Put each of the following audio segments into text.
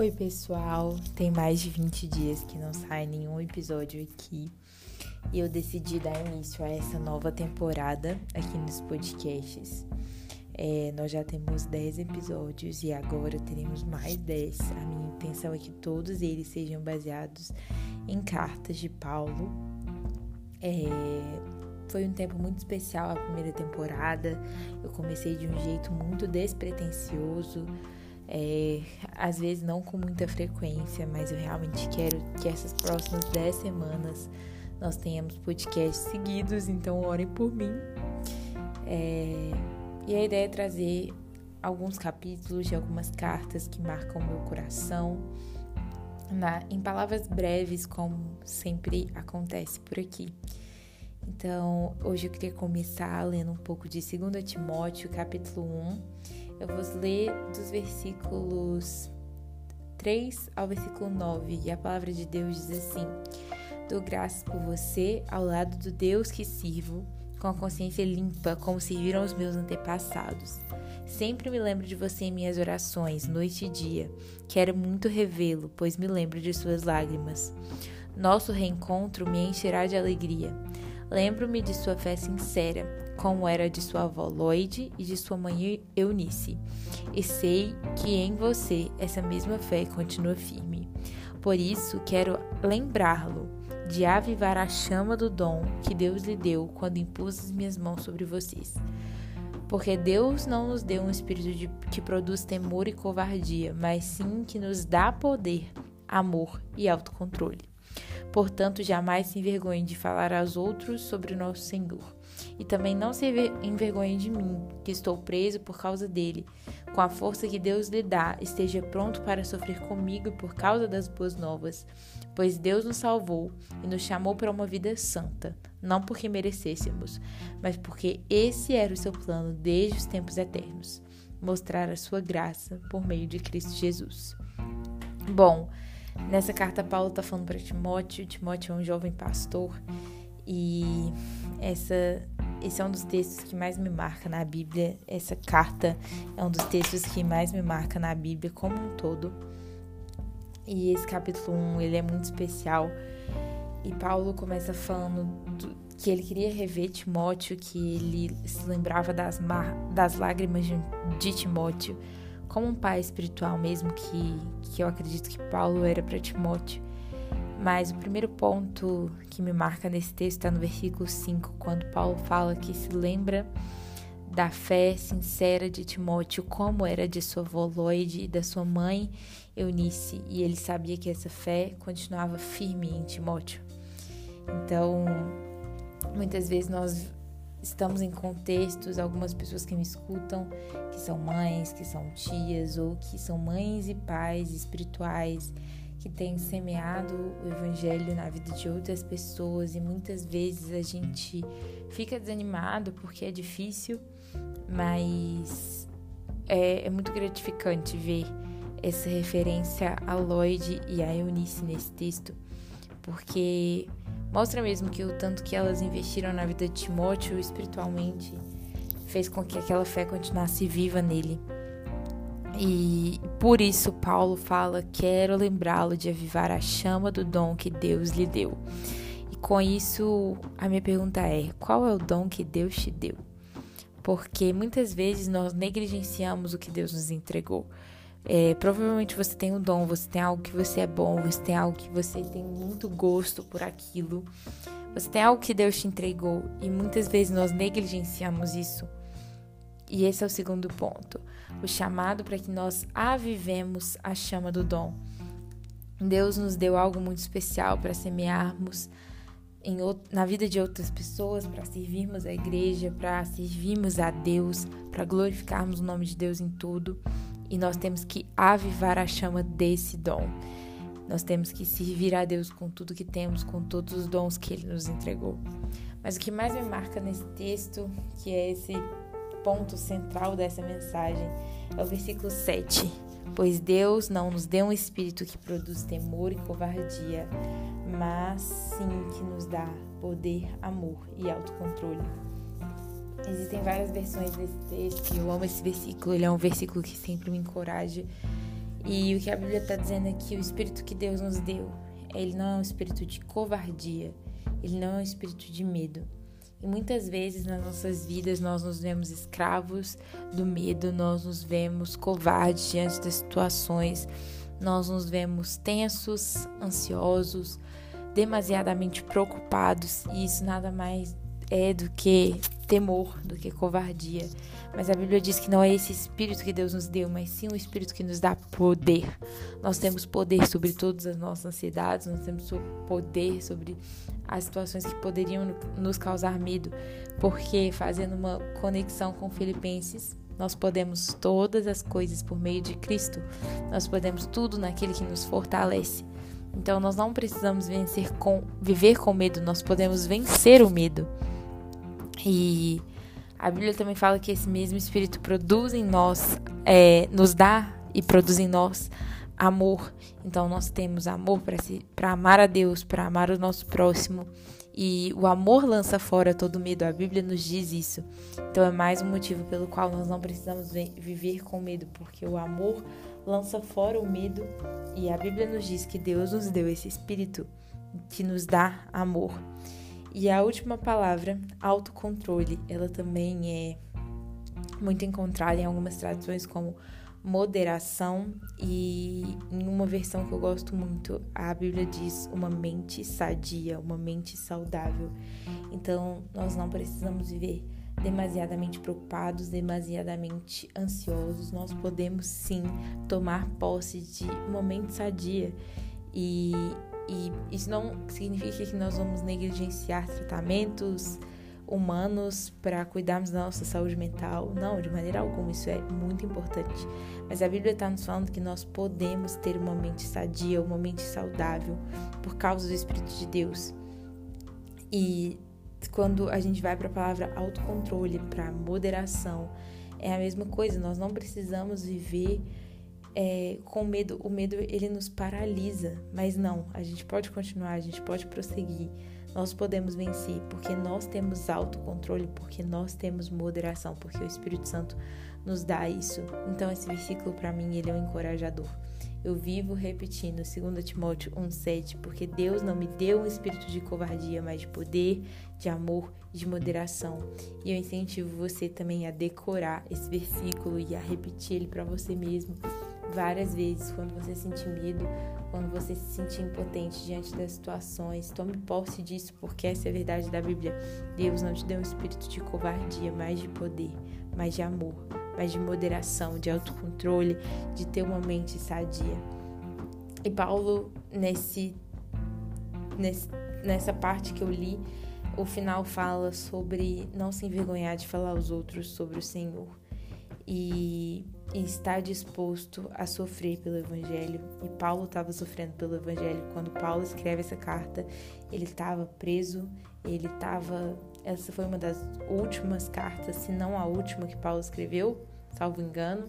Oi, pessoal. Tem mais de 20 dias que não sai nenhum episódio aqui. E eu decidi dar início a essa nova temporada aqui nos podcasts. É, nós já temos 10 episódios e agora teremos mais 10. A minha intenção é que todos eles sejam baseados em cartas de Paulo. É, foi um tempo muito especial a primeira temporada. Eu comecei de um jeito muito despretensioso é, às vezes não com muita frequência, mas eu realmente quero que essas próximas 10 semanas nós tenhamos podcasts seguidos, então orem por mim. É, e a ideia é trazer alguns capítulos de algumas cartas que marcam meu coração, na, em palavras breves, como sempre acontece por aqui. Então, hoje eu queria começar lendo um pouco de 2 Timóteo, capítulo 1 eu vou ler dos versículos 3 ao versículo 9, e a palavra de Deus diz assim: Dou graças por você ao lado do Deus que sirvo, com a consciência limpa, como serviram os meus antepassados. Sempre me lembro de você em minhas orações, noite e dia. Quero muito revê-lo, pois me lembro de suas lágrimas. Nosso reencontro me encherá de alegria. Lembro-me de sua fé sincera, como era de sua avó Lloyd e de sua mãe Eunice, e sei que em você essa mesma fé continua firme. Por isso, quero lembrá-lo de avivar a chama do dom que Deus lhe deu quando impus as minhas mãos sobre vocês. Porque Deus não nos deu um espírito de, que produz temor e covardia, mas sim que nos dá poder, amor e autocontrole. Portanto, jamais se envergonhe de falar aos outros sobre o nosso Senhor. E também não se envergonhe de mim, que estou preso por causa dele. Com a força que Deus lhe dá, esteja pronto para sofrer comigo por causa das boas novas. Pois Deus nos salvou e nos chamou para uma vida santa, não porque merecêssemos, mas porque esse era o seu plano desde os tempos eternos mostrar a sua graça por meio de Cristo Jesus. Bom, Nessa carta, Paulo está falando para Timóteo. Timóteo é um jovem pastor e essa, esse é um dos textos que mais me marca na Bíblia. Essa carta é um dos textos que mais me marca na Bíblia como um todo. E esse capítulo 1, ele é muito especial. E Paulo começa falando do, que ele queria rever Timóteo, que ele se lembrava das, mar, das lágrimas de, de Timóteo como um pai espiritual mesmo que, que eu acredito que Paulo era para Timóteo. Mas o primeiro ponto que me marca nesse texto está no versículo 5, quando Paulo fala que se lembra da fé sincera de Timóteo, como era de sua avó Lloyd e da sua mãe Eunice, e ele sabia que essa fé continuava firme em Timóteo. Então, muitas vezes nós estamos em contextos, algumas pessoas que me escutam, que são mães, que são tias ou que são mães e pais espirituais que têm semeado o evangelho na vida de outras pessoas e muitas vezes a gente fica desanimado porque é difícil, mas é, é muito gratificante ver essa referência a Lloyd e a Eunice nesse texto, porque Mostra mesmo que o tanto que elas investiram na vida de Timóteo espiritualmente fez com que aquela fé continuasse viva nele. E por isso Paulo fala: Quero lembrá-lo de avivar a chama do dom que Deus lhe deu. E com isso, a minha pergunta é: qual é o dom que Deus te deu? Porque muitas vezes nós negligenciamos o que Deus nos entregou. É, provavelmente você tem um dom, você tem algo que você é bom, você tem algo que você tem muito gosto por aquilo. Você tem algo que Deus te entregou e muitas vezes nós negligenciamos isso. E esse é o segundo ponto, o chamado para que nós avivemos a chama do dom. Deus nos deu algo muito especial para semearmos em, na vida de outras pessoas, para servirmos a igreja, para servirmos a Deus, para glorificarmos o nome de Deus em tudo e nós temos que avivar a chama desse dom. Nós temos que servir a Deus com tudo que temos, com todos os dons que Ele nos entregou. Mas o que mais me marca nesse texto, que é esse ponto central dessa mensagem, é o versículo 7. Pois Deus não nos deu um espírito que produz temor e covardia, mas sim que nos dá poder, amor e autocontrole. Existem várias versões desse texto eu amo esse versículo. Ele é um versículo que sempre me encoraja E o que a Bíblia está dizendo é que o espírito que Deus nos deu, ele não é um espírito de covardia, ele não é um espírito de medo. E muitas vezes nas nossas vidas nós nos vemos escravos do medo, nós nos vemos covardes diante das situações, nós nos vemos tensos, ansiosos, demasiadamente preocupados, e isso nada mais é do que temor, do que covardia. Mas a Bíblia diz que não é esse espírito que Deus nos deu, mas sim um espírito que nos dá poder. Nós temos poder sobre todas as nossas ansiedades, nós temos poder sobre as situações que poderiam nos causar medo, porque fazendo uma conexão com Filipenses, nós podemos todas as coisas por meio de Cristo. Nós podemos tudo naquele que nos fortalece. Então nós não precisamos vencer com viver com medo, nós podemos vencer o medo. E a Bíblia também fala que esse mesmo Espírito produz em nós, é, nos dá e produz em nós amor. Então nós temos amor para amar a Deus, para amar o nosso próximo. E o amor lança fora todo medo. A Bíblia nos diz isso. Então é mais um motivo pelo qual nós não precisamos viver com medo, porque o amor lança fora o medo. E a Bíblia nos diz que Deus nos deu esse espírito que nos dá amor. E a última palavra, autocontrole, ela também é muito encontrada em algumas traduções como moderação e em uma versão que eu gosto muito, a Bíblia diz uma mente sadia, uma mente saudável. Então, nós não precisamos viver demasiadamente preocupados, demasiadamente ansiosos. Nós podemos sim tomar posse de uma mente sadia e e isso não significa que nós vamos negligenciar tratamentos humanos para cuidarmos da nossa saúde mental. Não, de maneira alguma, isso é muito importante. Mas a Bíblia está nos falando que nós podemos ter uma mente sadia, uma mente saudável, por causa do Espírito de Deus. E quando a gente vai para a palavra autocontrole, para moderação, é a mesma coisa. Nós não precisamos viver é, com medo, o medo ele nos paralisa, mas não, a gente pode continuar, a gente pode prosseguir, nós podemos vencer, porque nós temos autocontrole, porque nós temos moderação, porque o Espírito Santo nos dá isso. Então esse versículo para mim ele é um encorajador. Eu vivo repetindo 2 Timóteo 1,7, porque Deus não me deu um espírito de covardia, mas de poder, de amor de moderação. E eu incentivo você também a decorar esse versículo e a repetir ele para você mesmo várias vezes quando você sentir medo, quando você se sentir impotente diante das situações. Tome posse disso, porque essa é a verdade da Bíblia. Deus não te deu um espírito de covardia, mas de poder, mas de amor, mas de moderação, de autocontrole, de ter uma mente sadia. E Paulo, nesse, nesse, nessa parte que eu li, o final fala sobre não se envergonhar de falar aos outros sobre o Senhor. E e estar disposto a sofrer pelo Evangelho. E Paulo estava sofrendo pelo Evangelho. Quando Paulo escreve essa carta, ele estava preso, ele estava. Essa foi uma das últimas cartas, se não a última que Paulo escreveu, salvo engano.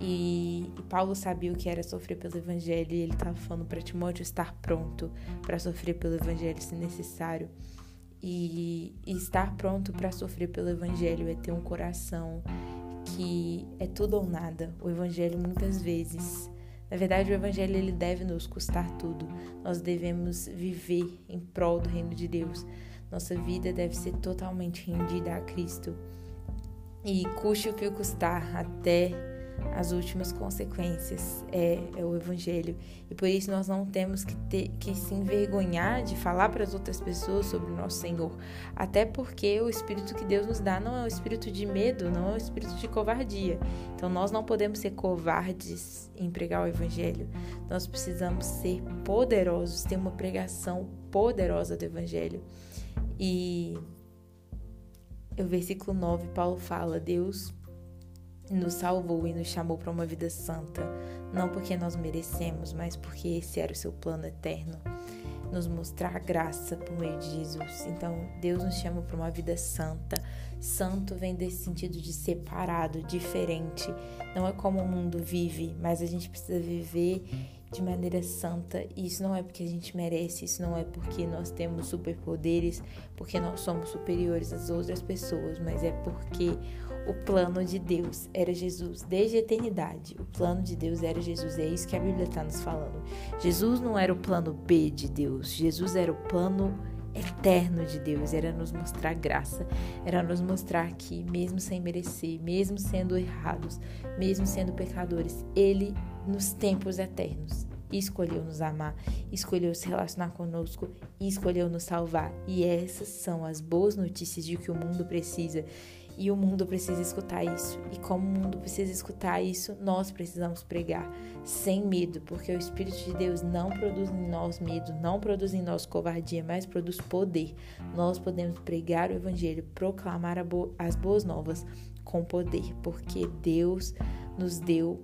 E, e Paulo sabia o que era sofrer pelo Evangelho, e ele estava falando para Timóteo estar pronto para sofrer pelo Evangelho se necessário. E, e estar pronto para sofrer pelo Evangelho é ter um coração que é tudo ou nada. O evangelho muitas vezes, na verdade, o evangelho ele deve nos custar tudo. Nós devemos viver em prol do reino de Deus. Nossa vida deve ser totalmente rendida a Cristo. E custe o que custar até as últimas consequências é, é, o evangelho. E por isso nós não temos que ter que se envergonhar de falar para as outras pessoas sobre o nosso Senhor. Até porque o espírito que Deus nos dá não é um espírito de medo não é um espírito de covardia. Então nós não podemos ser covardes em pregar o evangelho. Nós precisamos ser poderosos ter uma pregação poderosa do evangelho. E o versículo 9 Paulo fala Deus nos salvou e nos chamou para uma vida santa, não porque nós merecemos, mas porque esse era o seu plano eterno nos mostrar graça por meio de Jesus. Então, Deus nos chama para uma vida santa. Santo vem desse sentido de separado, diferente. Não é como o mundo vive, mas a gente precisa viver de maneira santa. E isso não é porque a gente merece, isso não é porque nós temos superpoderes, porque nós somos superiores às outras pessoas, mas é porque o plano de Deus era Jesus, desde a eternidade. O plano de Deus era Jesus, é isso que a Bíblia está nos falando. Jesus não era o plano B de Deus, Jesus era o plano eterno de Deus, era nos mostrar graça, era nos mostrar que, mesmo sem merecer, mesmo sendo errados, mesmo sendo pecadores, Ele, nos tempos eternos, escolheu nos amar, escolheu se relacionar conosco e escolheu nos salvar. E essas são as boas notícias de que o mundo precisa. E o mundo precisa escutar isso. E como o mundo precisa escutar isso, nós precisamos pregar sem medo, porque o Espírito de Deus não produz em nós medo, não produz em nós covardia, mas produz poder. Nós podemos pregar o Evangelho, proclamar as boas novas com poder, porque Deus nos deu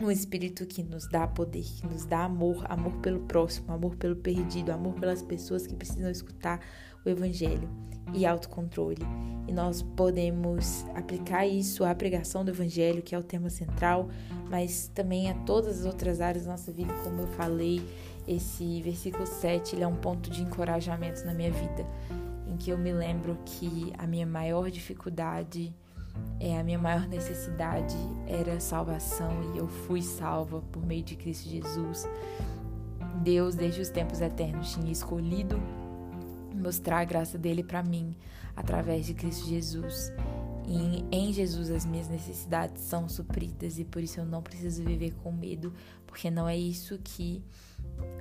um espírito que nos dá poder, que nos dá amor, amor pelo próximo, amor pelo perdido, amor pelas pessoas que precisam escutar o evangelho e autocontrole. E nós podemos aplicar isso à pregação do evangelho, que é o tema central, mas também a todas as outras áreas da nossa vida, como eu falei, esse versículo 7, ele é um ponto de encorajamento na minha vida, em que eu me lembro que a minha maior dificuldade é, a minha maior necessidade era salvação e eu fui salva por meio de Cristo Jesus. Deus, desde os tempos eternos, tinha escolhido mostrar a graça dele para mim através de Cristo Jesus. E em Jesus as minhas necessidades são supridas e por isso eu não preciso viver com medo, porque não é isso que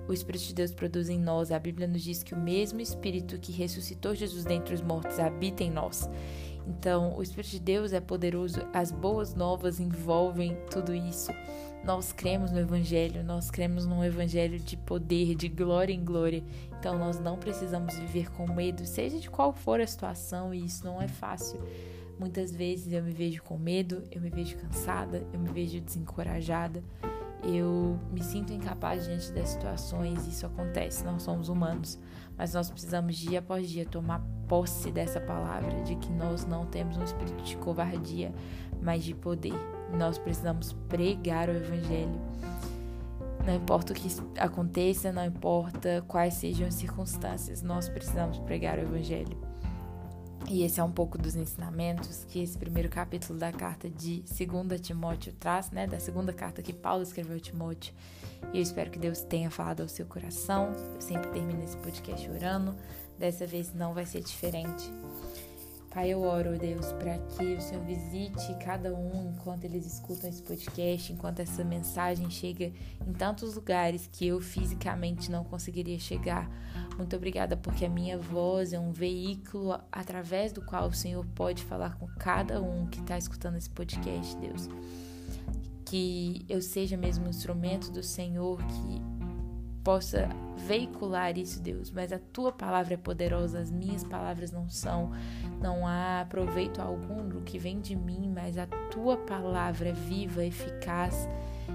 o Espírito de Deus produz em nós. A Bíblia nos diz que o mesmo Espírito que ressuscitou Jesus dentre os mortos habita em nós. Então, o Espírito de Deus é poderoso, as boas novas envolvem tudo isso. Nós cremos no Evangelho, nós cremos num Evangelho de poder, de glória em glória. Então, nós não precisamos viver com medo, seja de qual for a situação, e isso não é fácil. Muitas vezes eu me vejo com medo, eu me vejo cansada, eu me vejo desencorajada, eu me sinto incapaz diante das situações, isso acontece, nós somos humanos, mas nós precisamos dia após dia tomar posse dessa palavra, de que nós não temos um espírito de covardia, mas de poder. Nós precisamos pregar o evangelho. Não importa o que aconteça, não importa quais sejam as circunstâncias, nós precisamos pregar o evangelho. E esse é um pouco dos ensinamentos que esse primeiro capítulo da carta de 2 Timóteo traz, né? Da segunda carta que Paulo escreveu a Timóteo. E eu espero que Deus tenha falado ao seu coração. Eu sempre termino esse podcast orando. Dessa vez não vai ser diferente. Pai, eu oro, Deus, para que o Senhor visite cada um enquanto eles escutam esse podcast, enquanto essa mensagem chega em tantos lugares que eu fisicamente não conseguiria chegar. Muito obrigada porque a minha voz é um veículo através do qual o Senhor pode falar com cada um que está escutando esse podcast, Deus. Que eu seja mesmo um instrumento do Senhor que possa veicular isso, Deus, mas a tua palavra é poderosa, as minhas palavras não são. Não há proveito algum do que vem de mim, mas a tua palavra é viva, eficaz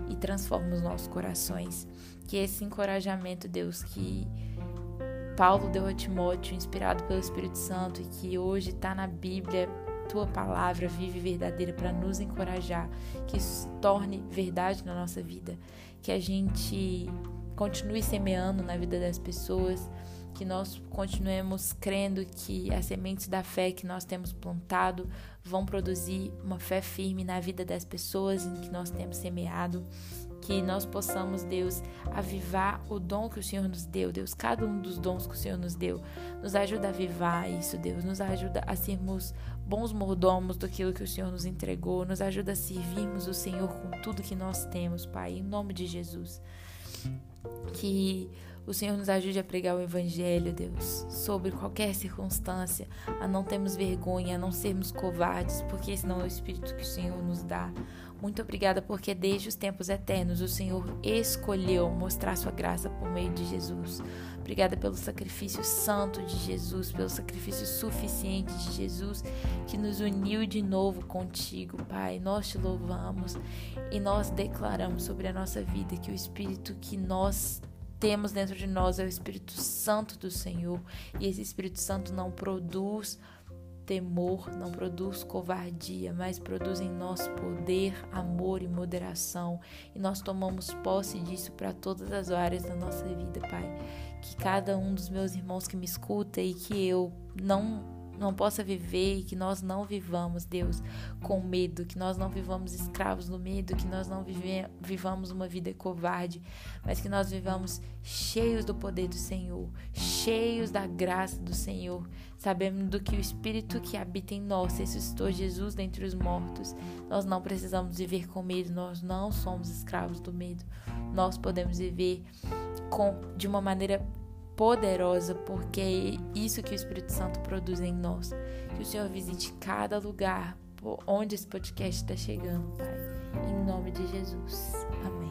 e transforma os nossos corações. Que esse encorajamento, Deus, que Paulo deu a Timóteo, inspirado pelo Espírito Santo, e que hoje está na Bíblia, tua palavra vive verdadeira para nos encorajar, que isso se torne verdade na nossa vida, que a gente continue semeando na vida das pessoas, que nós continuemos crendo que as sementes da fé que nós temos plantado vão produzir uma fé firme na vida das pessoas em que nós temos semeado. Que nós possamos, Deus, avivar o dom que o Senhor nos deu, Deus, cada um dos dons que o Senhor nos deu. Nos ajuda a avivar isso, Deus. Nos ajuda a sermos bons mordomos daquilo que o Senhor nos entregou. Nos ajuda a servirmos o Senhor com tudo que nós temos, Pai, em nome de Jesus. Que o Senhor nos ajude a pregar o Evangelho, Deus, sobre qualquer circunstância, a não termos vergonha, a não sermos covardes, porque esse não é o Espírito que o Senhor nos dá. Muito obrigada, porque desde os tempos eternos o Senhor escolheu mostrar sua graça por meio de Jesus. Obrigada pelo sacrifício santo de Jesus, pelo sacrifício suficiente de Jesus que nos uniu de novo contigo, Pai. Nós te louvamos e nós declaramos sobre a nossa vida que o Espírito que nós temos dentro de nós é o Espírito Santo do Senhor, e esse Espírito Santo não produz temor, não produz covardia, mas produz em nós poder, amor e moderação. E nós tomamos posse disso para todas as áreas da nossa vida, Pai. Que cada um dos meus irmãos que me escuta e que eu não não possa viver e que nós não vivamos, Deus, com medo, que nós não vivamos escravos do medo, que nós não vive, vivamos uma vida covarde, mas que nós vivamos cheios do poder do Senhor, cheios da graça do Senhor, sabendo do que o Espírito que habita em nós ressuscitou Jesus dentre os mortos. Nós não precisamos viver com medo, nós não somos escravos do medo. Nós podemos viver com de uma maneira poderosa, porque é isso que o Espírito Santo produz em nós. Que o Senhor visite cada lugar onde esse podcast está chegando, Pai. Em nome de Jesus. Amém.